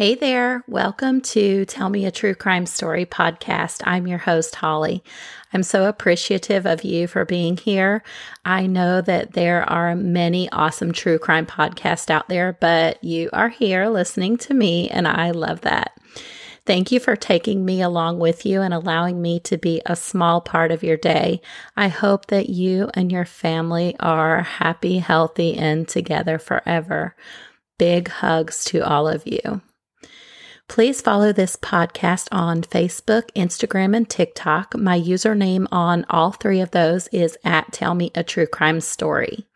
Hey there, welcome to Tell Me a True Crime Story podcast. I'm your host, Holly. I'm so appreciative of you for being here. I know that there are many awesome true crime podcasts out there, but you are here listening to me, and I love that. Thank you for taking me along with you and allowing me to be a small part of your day. I hope that you and your family are happy, healthy, and together forever. Big hugs to all of you. Please follow this podcast on Facebook, Instagram, and TikTok. My username on all three of those is at Tell Me a True Crime Story.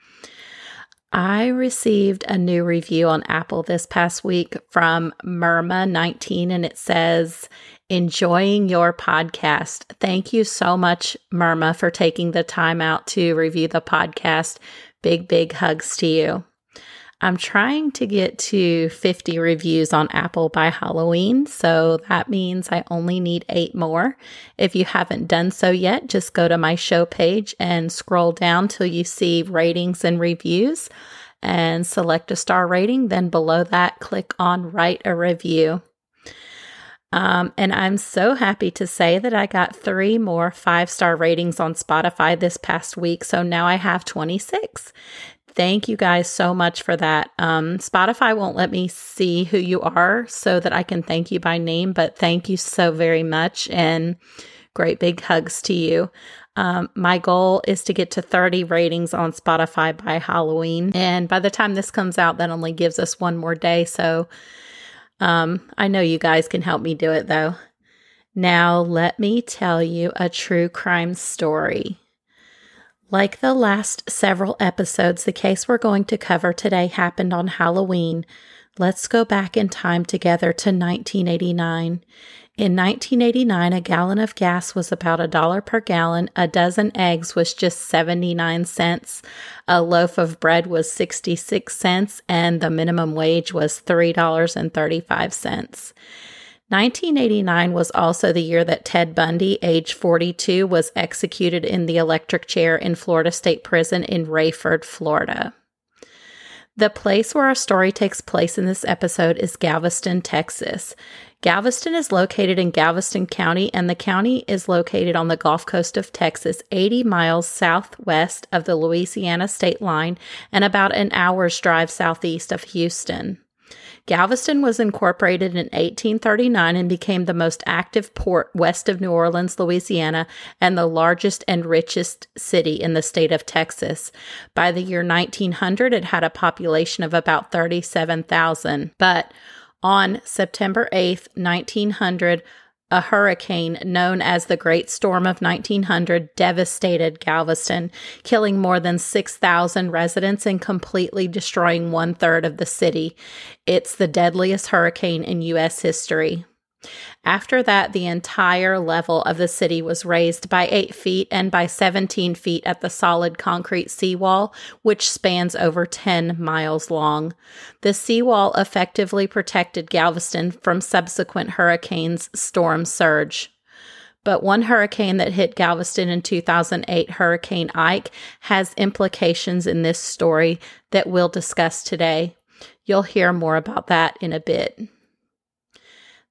I received a new review on Apple this past week from Myrma19, and it says, Enjoying your podcast. Thank you so much, Myrma, for taking the time out to review the podcast. Big, big hugs to you. I'm trying to get to 50 reviews on Apple by Halloween, so that means I only need eight more. If you haven't done so yet, just go to my show page and scroll down till you see ratings and reviews and select a star rating. Then below that, click on write a review. Um, and I'm so happy to say that I got three more five star ratings on Spotify this past week. So now I have 26. Thank you guys so much for that. Um, Spotify won't let me see who you are so that I can thank you by name, but thank you so very much and great big hugs to you. Um, my goal is to get to 30 ratings on Spotify by Halloween. And by the time this comes out, that only gives us one more day. So um, I know you guys can help me do it though. Now, let me tell you a true crime story. Like the last several episodes, the case we're going to cover today happened on Halloween. Let's go back in time together to 1989. In 1989, a gallon of gas was about a dollar per gallon, a dozen eggs was just 79 cents, a loaf of bread was 66 cents, and the minimum wage was $3.35. 1989 was also the year that Ted Bundy, age 42, was executed in the electric chair in Florida State Prison in Raiford, Florida. The place where our story takes place in this episode is Galveston, Texas. Galveston is located in Galveston County, and the county is located on the Gulf Coast of Texas, 80 miles southwest of the Louisiana state line and about an hour's drive southeast of Houston. Galveston was incorporated in 1839 and became the most active port west of New Orleans, Louisiana, and the largest and richest city in the state of Texas. By the year 1900, it had a population of about 37,000. But on September 8th, 1900, a hurricane known as the Great Storm of 1900 devastated Galveston, killing more than 6,000 residents and completely destroying one third of the city. It's the deadliest hurricane in U.S. history. After that, the entire level of the city was raised by 8 feet and by 17 feet at the solid concrete seawall, which spans over 10 miles long. The seawall effectively protected Galveston from subsequent hurricanes' storm surge. But one hurricane that hit Galveston in 2008, Hurricane Ike, has implications in this story that we'll discuss today. You'll hear more about that in a bit.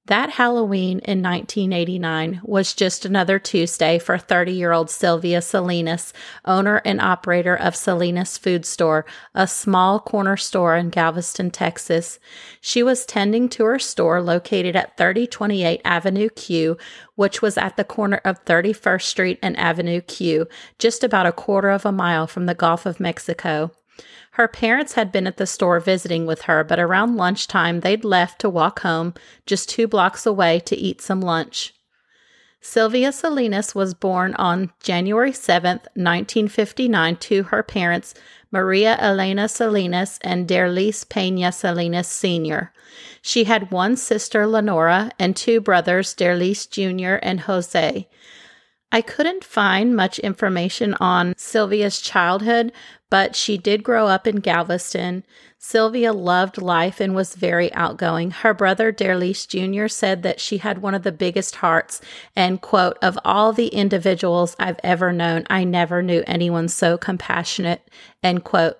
That Halloween in 1989 was just another Tuesday for 30 year old Sylvia Salinas, owner and operator of Salinas Food Store, a small corner store in Galveston, Texas. She was tending to her store located at 3028 Avenue Q, which was at the corner of 31st Street and Avenue Q, just about a quarter of a mile from the Gulf of Mexico. Her parents had been at the store visiting with her, but around lunchtime they'd left to walk home just two blocks away to eat some lunch. Sylvia Salinas was born on January 7, 1959, to her parents, Maria Elena Salinas and Derlis Pena Salinas Sr. She had one sister, Lenora, and two brothers, Derlis Jr. and Jose. I couldn't find much information on Sylvia's childhood, but she did grow up in Galveston. Sylvia loved life and was very outgoing. Her brother, Derlis Jr., said that she had one of the biggest hearts and, quote, of all the individuals I've ever known, I never knew anyone so compassionate, end quote.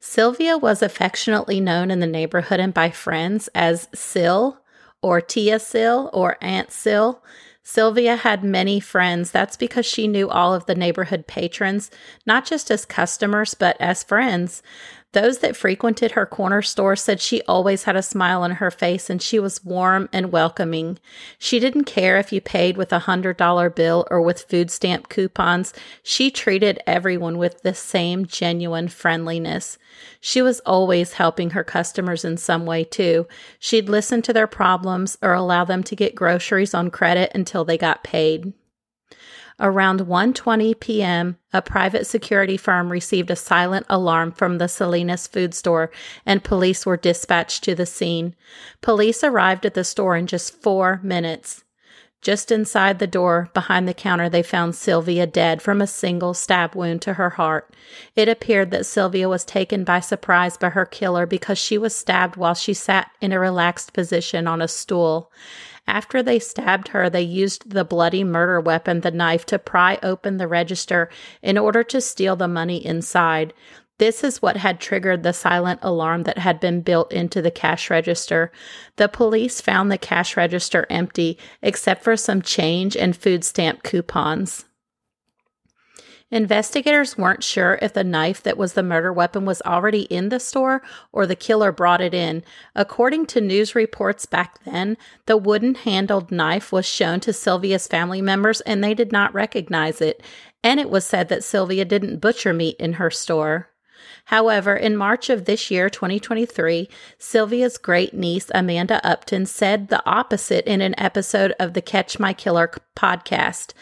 Sylvia was affectionately known in the neighborhood and by friends as Sil or Tia Sil or Aunt Sil. Sylvia had many friends. That's because she knew all of the neighborhood patrons, not just as customers, but as friends. Those that frequented her corner store said she always had a smile on her face and she was warm and welcoming. She didn't care if you paid with a hundred dollar bill or with food stamp coupons. She treated everyone with the same genuine friendliness. She was always helping her customers in some way too. She'd listen to their problems or allow them to get groceries on credit until they got paid. Around 1:20 p.m., a private security firm received a silent alarm from the Salinas food store and police were dispatched to the scene. Police arrived at the store in just 4 minutes. Just inside the door, behind the counter, they found Sylvia dead from a single stab wound to her heart. It appeared that Sylvia was taken by surprise by her killer because she was stabbed while she sat in a relaxed position on a stool. After they stabbed her, they used the bloody murder weapon, the knife, to pry open the register in order to steal the money inside. This is what had triggered the silent alarm that had been built into the cash register. The police found the cash register empty, except for some change and food stamp coupons. Investigators weren't sure if the knife that was the murder weapon was already in the store or the killer brought it in. According to news reports back then, the wooden handled knife was shown to Sylvia's family members and they did not recognize it. And it was said that Sylvia didn't butcher meat in her store. However, in March of this year, 2023, Sylvia's great niece, Amanda Upton, said the opposite in an episode of the Catch My Killer podcast.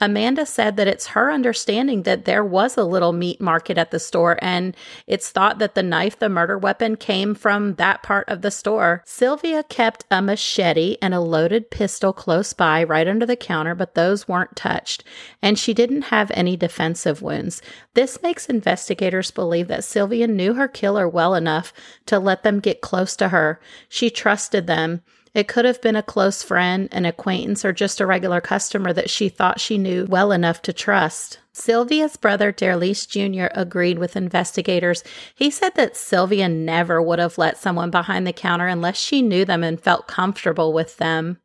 Amanda said that it's her understanding that there was a little meat market at the store and it's thought that the knife, the murder weapon, came from that part of the store. Sylvia kept a machete and a loaded pistol close by, right under the counter, but those weren't touched, and she didn't have any defensive wounds. This makes investigators believe that Sylvia knew her killer well enough to let them get close to her. She trusted them. It could have been a close friend, an acquaintance, or just a regular customer that she thought she knew well enough to trust. Sylvia's brother, Derlis Jr., agreed with investigators. He said that Sylvia never would have let someone behind the counter unless she knew them and felt comfortable with them.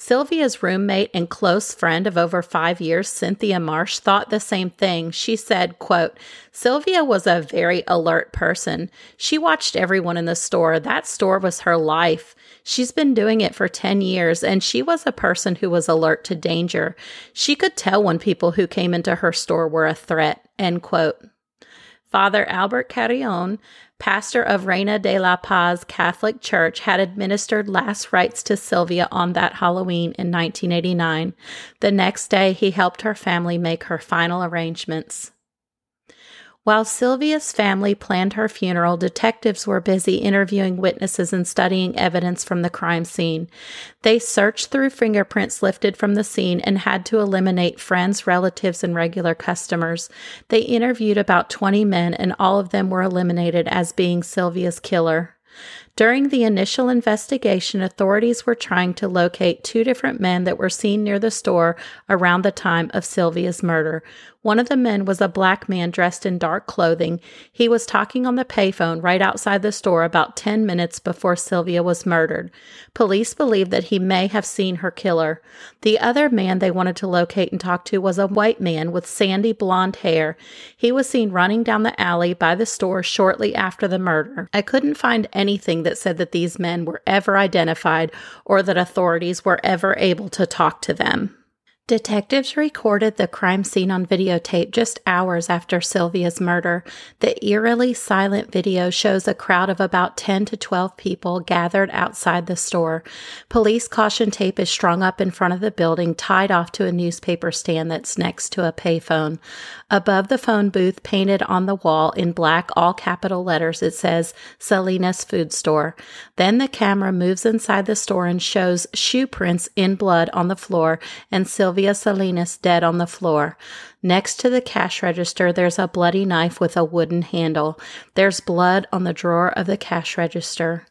Sylvia's roommate and close friend of over five years, Cynthia Marsh, thought the same thing. She said, quote, Sylvia was a very alert person. She watched everyone in the store. That store was her life. She's been doing it for 10 years, and she was a person who was alert to danger. She could tell when people who came into her store were a threat, end quote. Father Albert Carrion pastor of Reina de la Paz Catholic Church, had administered last rites to Sylvia on that Halloween in 1989. The next day, he helped her family make her final arrangements. While Sylvia's family planned her funeral, detectives were busy interviewing witnesses and studying evidence from the crime scene. They searched through fingerprints lifted from the scene and had to eliminate friends, relatives, and regular customers. They interviewed about 20 men, and all of them were eliminated as being Sylvia's killer. During the initial investigation, authorities were trying to locate two different men that were seen near the store around the time of Sylvia's murder. One of the men was a black man dressed in dark clothing. He was talking on the payphone right outside the store about 10 minutes before Sylvia was murdered. Police believe that he may have seen her killer. The other man they wanted to locate and talk to was a white man with sandy blonde hair. He was seen running down the alley by the store shortly after the murder. I couldn't find anything that said that these men were ever identified or that authorities were ever able to talk to them. Detectives recorded the crime scene on videotape just hours after Sylvia's murder. The eerily silent video shows a crowd of about 10 to 12 people gathered outside the store. Police caution tape is strung up in front of the building, tied off to a newspaper stand that's next to a payphone. Above the phone booth, painted on the wall in black, all capital letters, it says Salinas Food Store. Then the camera moves inside the store and shows shoe prints in blood on the floor and Sylvia Sylvia Salinas dead on the floor. Next to the cash register, there's a bloody knife with a wooden handle. There's blood on the drawer of the cash register.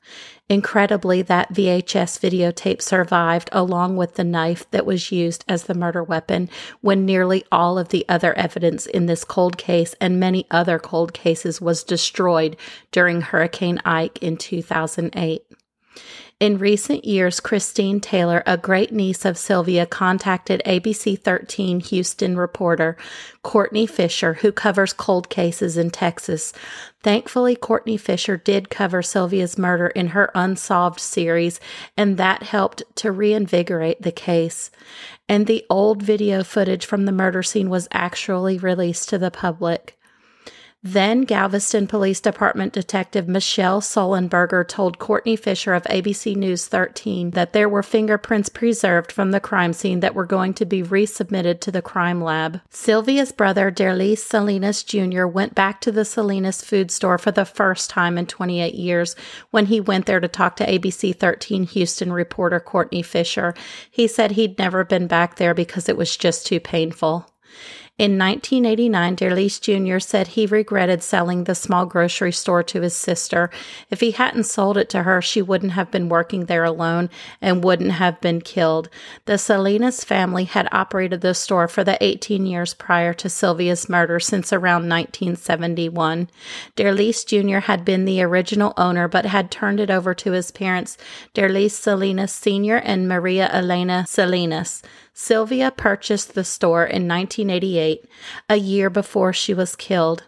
Incredibly, that VHS videotape survived along with the knife that was used as the murder weapon when nearly all of the other evidence in this cold case and many other cold cases was destroyed during Hurricane Ike in 2008. In recent years, Christine Taylor, a great niece of Sylvia, contacted ABC 13 Houston reporter Courtney Fisher, who covers cold cases in Texas. Thankfully, Courtney Fisher did cover Sylvia's murder in her Unsolved series, and that helped to reinvigorate the case. And the old video footage from the murder scene was actually released to the public. Then Galveston Police Department Detective Michelle Sullenberger told Courtney Fisher of ABC News 13 that there were fingerprints preserved from the crime scene that were going to be resubmitted to the crime lab. Sylvia's brother, Derlis Salinas Jr., went back to the Salinas food store for the first time in 28 years when he went there to talk to ABC 13 Houston reporter Courtney Fisher. He said he'd never been back there because it was just too painful. In 1989, Derlis Jr. said he regretted selling the small grocery store to his sister. If he hadn't sold it to her, she wouldn't have been working there alone and wouldn't have been killed. The Salinas family had operated the store for the 18 years prior to Sylvia's murder since around 1971. Derlis Jr. had been the original owner but had turned it over to his parents, Derlis Salinas Sr. and Maria Elena Salinas. Sylvia purchased the store in 1988, a year before she was killed.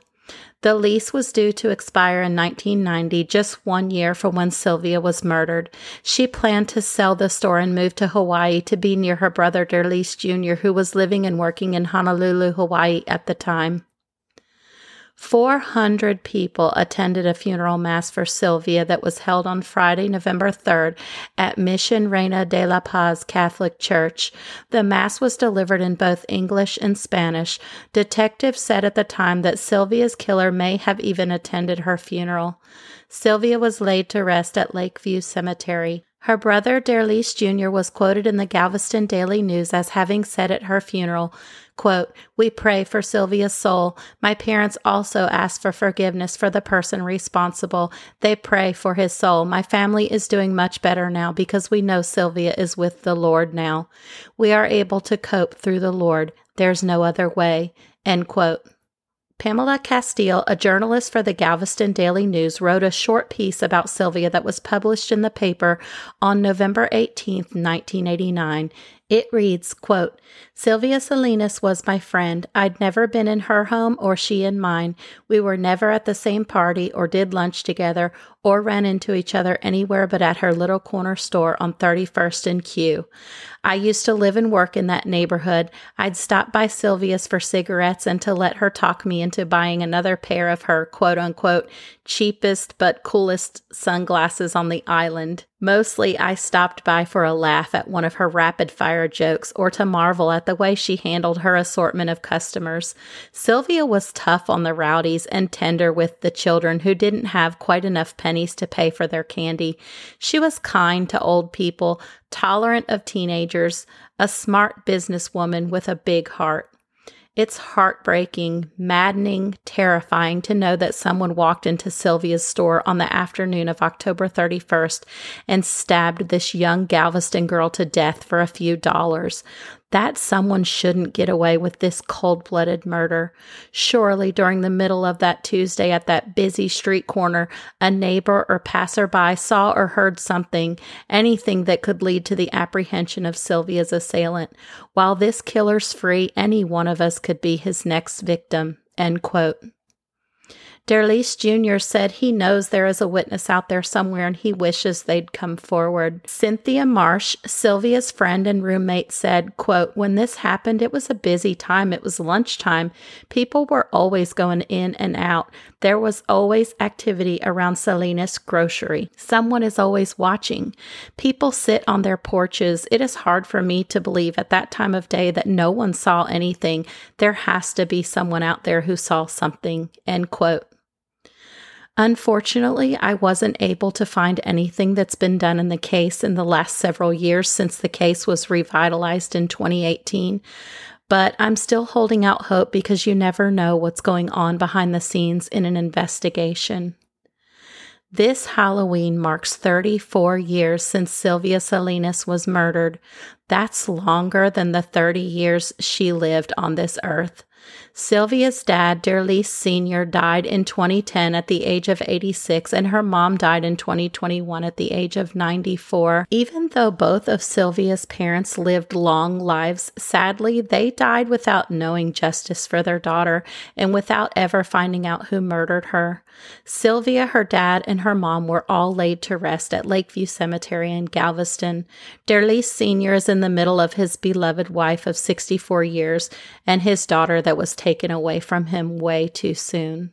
The lease was due to expire in 1990, just one year from when Sylvia was murdered. She planned to sell the store and move to Hawaii to be near her brother Derlis Jr., who was living and working in Honolulu, Hawaii at the time. 400 people attended a funeral mass for Sylvia that was held on Friday, November 3rd at Mission Reina de la Paz Catholic Church. The mass was delivered in both English and Spanish. Detectives said at the time that Sylvia's killer may have even attended her funeral. Sylvia was laid to rest at Lakeview Cemetery. Her brother, Derlis Jr., was quoted in the Galveston Daily News as having said at her funeral, quote, We pray for Sylvia's soul. My parents also ask for forgiveness for the person responsible. They pray for his soul. My family is doing much better now because we know Sylvia is with the Lord now. We are able to cope through the Lord. There's no other way. End quote. Pamela Castile, a journalist for the Galveston Daily News, wrote a short piece about Sylvia that was published in the paper on November 18, 1989. It reads, quote, Sylvia Salinas was my friend. I'd never been in her home or she in mine. We were never at the same party or did lunch together or ran into each other anywhere but at her little corner store on 31st and Q. I used to live and work in that neighborhood. I'd stop by Sylvia's for cigarettes and to let her talk me into buying another pair of her quote unquote cheapest but coolest sunglasses on the island. Mostly, I stopped by for a laugh at one of her rapid fire jokes or to marvel at the way she handled her assortment of customers. Sylvia was tough on the rowdies and tender with the children who didn't have quite enough pennies to pay for their candy. She was kind to old people, tolerant of teenagers, a smart businesswoman with a big heart. It's heartbreaking, maddening, terrifying to know that someone walked into Sylvia's store on the afternoon of October 31st and stabbed this young Galveston girl to death for a few dollars that someone shouldn't get away with this cold blooded murder. Surely, during the middle of that Tuesday at that busy street corner, a neighbor or passerby saw or heard something, anything that could lead to the apprehension of Sylvia's assailant. While this killer's free, any one of us could be his next victim. End quote. Derlis Jr. said he knows there is a witness out there somewhere and he wishes they'd come forward. Cynthia Marsh, Sylvia's friend and roommate, said, quote, When this happened, it was a busy time. It was lunchtime. People were always going in and out. There was always activity around Salinas Grocery. Someone is always watching. People sit on their porches. It is hard for me to believe at that time of day that no one saw anything. There has to be someone out there who saw something. End quote. Unfortunately, I wasn't able to find anything that's been done in the case in the last several years since the case was revitalized in 2018. But I'm still holding out hope because you never know what's going on behind the scenes in an investigation. This Halloween marks 34 years since Sylvia Salinas was murdered. That's longer than the 30 years she lived on this earth. Sylvia's dad, Derlis Sr., died in 2010 at the age of 86, and her mom died in 2021 at the age of 94. Even though both of Sylvia's parents lived long lives, sadly, they died without knowing justice for their daughter and without ever finding out who murdered her. Sylvia, her dad, and her mom were all laid to rest at Lakeview Cemetery in Galveston. Derlis Sr. is in the middle of his beloved wife of 64 years and his daughter that was taken away from him way too soon.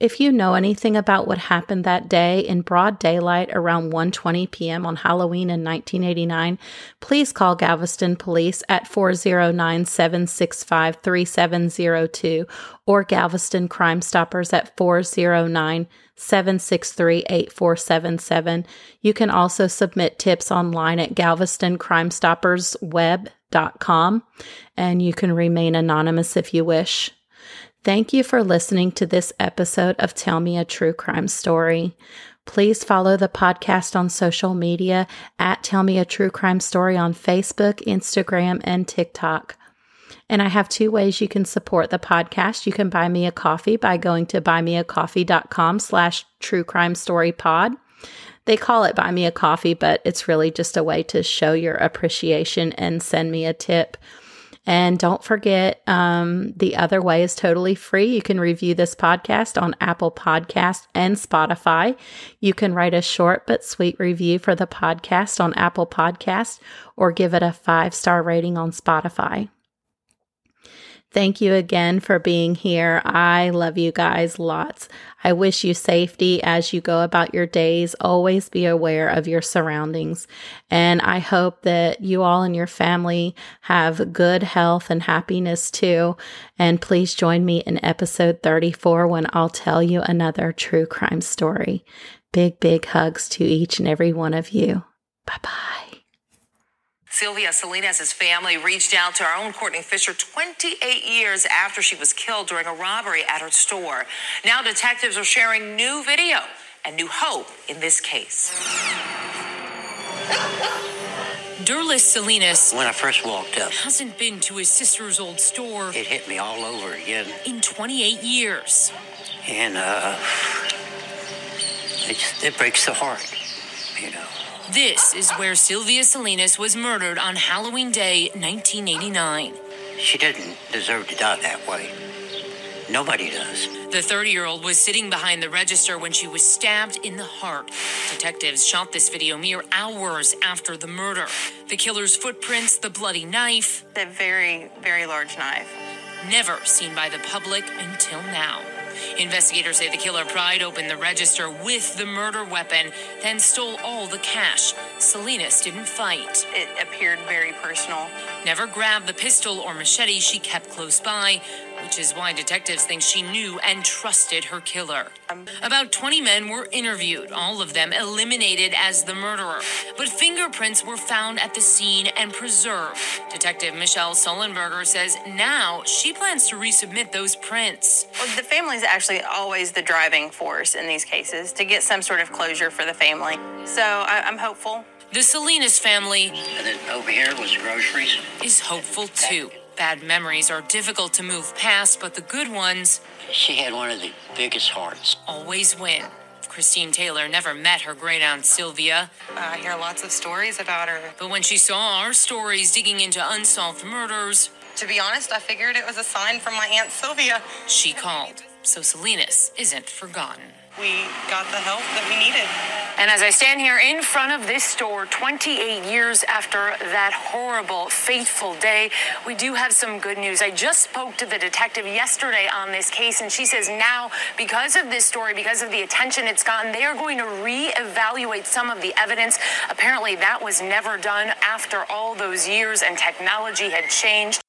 If you know anything about what happened that day in broad daylight around 1:20 p.m. on Halloween in 1989, please call Galveston Police at 409-765-3702 or Galveston Crime Stoppers at 409 763 8477. You can also submit tips online at galvestoncrimestoppers.web.com and you can remain anonymous if you wish. Thank you for listening to this episode of Tell Me a True Crime Story. Please follow the podcast on social media at Tell Me a True Crime Story on Facebook, Instagram, and TikTok. And I have two ways you can support the podcast. You can buy me a coffee by going to buymeacoffee.com slash true crime story pod. They call it buy me a coffee, but it's really just a way to show your appreciation and send me a tip. And don't forget, um, the other way is totally free. You can review this podcast on Apple Podcast and Spotify. You can write a short but sweet review for the podcast on Apple Podcast or give it a five star rating on Spotify. Thank you again for being here. I love you guys lots. I wish you safety as you go about your days. Always be aware of your surroundings. And I hope that you all and your family have good health and happiness too. And please join me in episode 34 when I'll tell you another true crime story. Big, big hugs to each and every one of you. Bye bye. Sylvia Salinas' family reached out to our own Courtney Fisher 28 years after she was killed during a robbery at her store. Now detectives are sharing new video and new hope in this case. Derlis Salinas When I first walked up, hasn't been to his sister's old store it hit me all over again. in 28 years. And uh, it, just, it breaks the heart, you know. This is where Sylvia Salinas was murdered on Halloween Day, 1989. She didn't deserve to die that way. Nobody does. The 30 year old was sitting behind the register when she was stabbed in the heart. Detectives shot this video mere hours after the murder. The killer's footprints, the bloody knife, a very, very large knife. never seen by the public until now. Investigators say the killer pried open the register with the murder weapon, then stole all the cash. Salinas didn't fight. It appeared very personal. Never grabbed the pistol or machete she kept close by, which is why detectives think she knew and trusted her killer. About 20 men were interviewed, all of them eliminated as the murderer. But fingerprints were found at the scene and preserved. Detective Michelle Sullenberger says now she plans to resubmit those prints. Well, the is actually always the driving force in these cases to get some sort of closure for the family. So I, I'm hopeful. The Salinas family And then over here was groceries. is hopeful too. Bad memories are difficult to move past, but the good ones She had one of the biggest hearts. always win. Christine Taylor never met her great aunt Sylvia, I hear lots of stories about her. but when she saw our stories digging into unsolved murders, To be honest, I figured it was a sign from my Aunt Sylvia. she called. So Salinas isn't forgotten. We got the help that we needed. And as I stand here in front of this store 28 years after that horrible, fateful day, we do have some good news. I just spoke to the detective yesterday on this case, and she says now, because of this story, because of the attention it's gotten, they are going to reevaluate some of the evidence. Apparently, that was never done after all those years and technology had changed.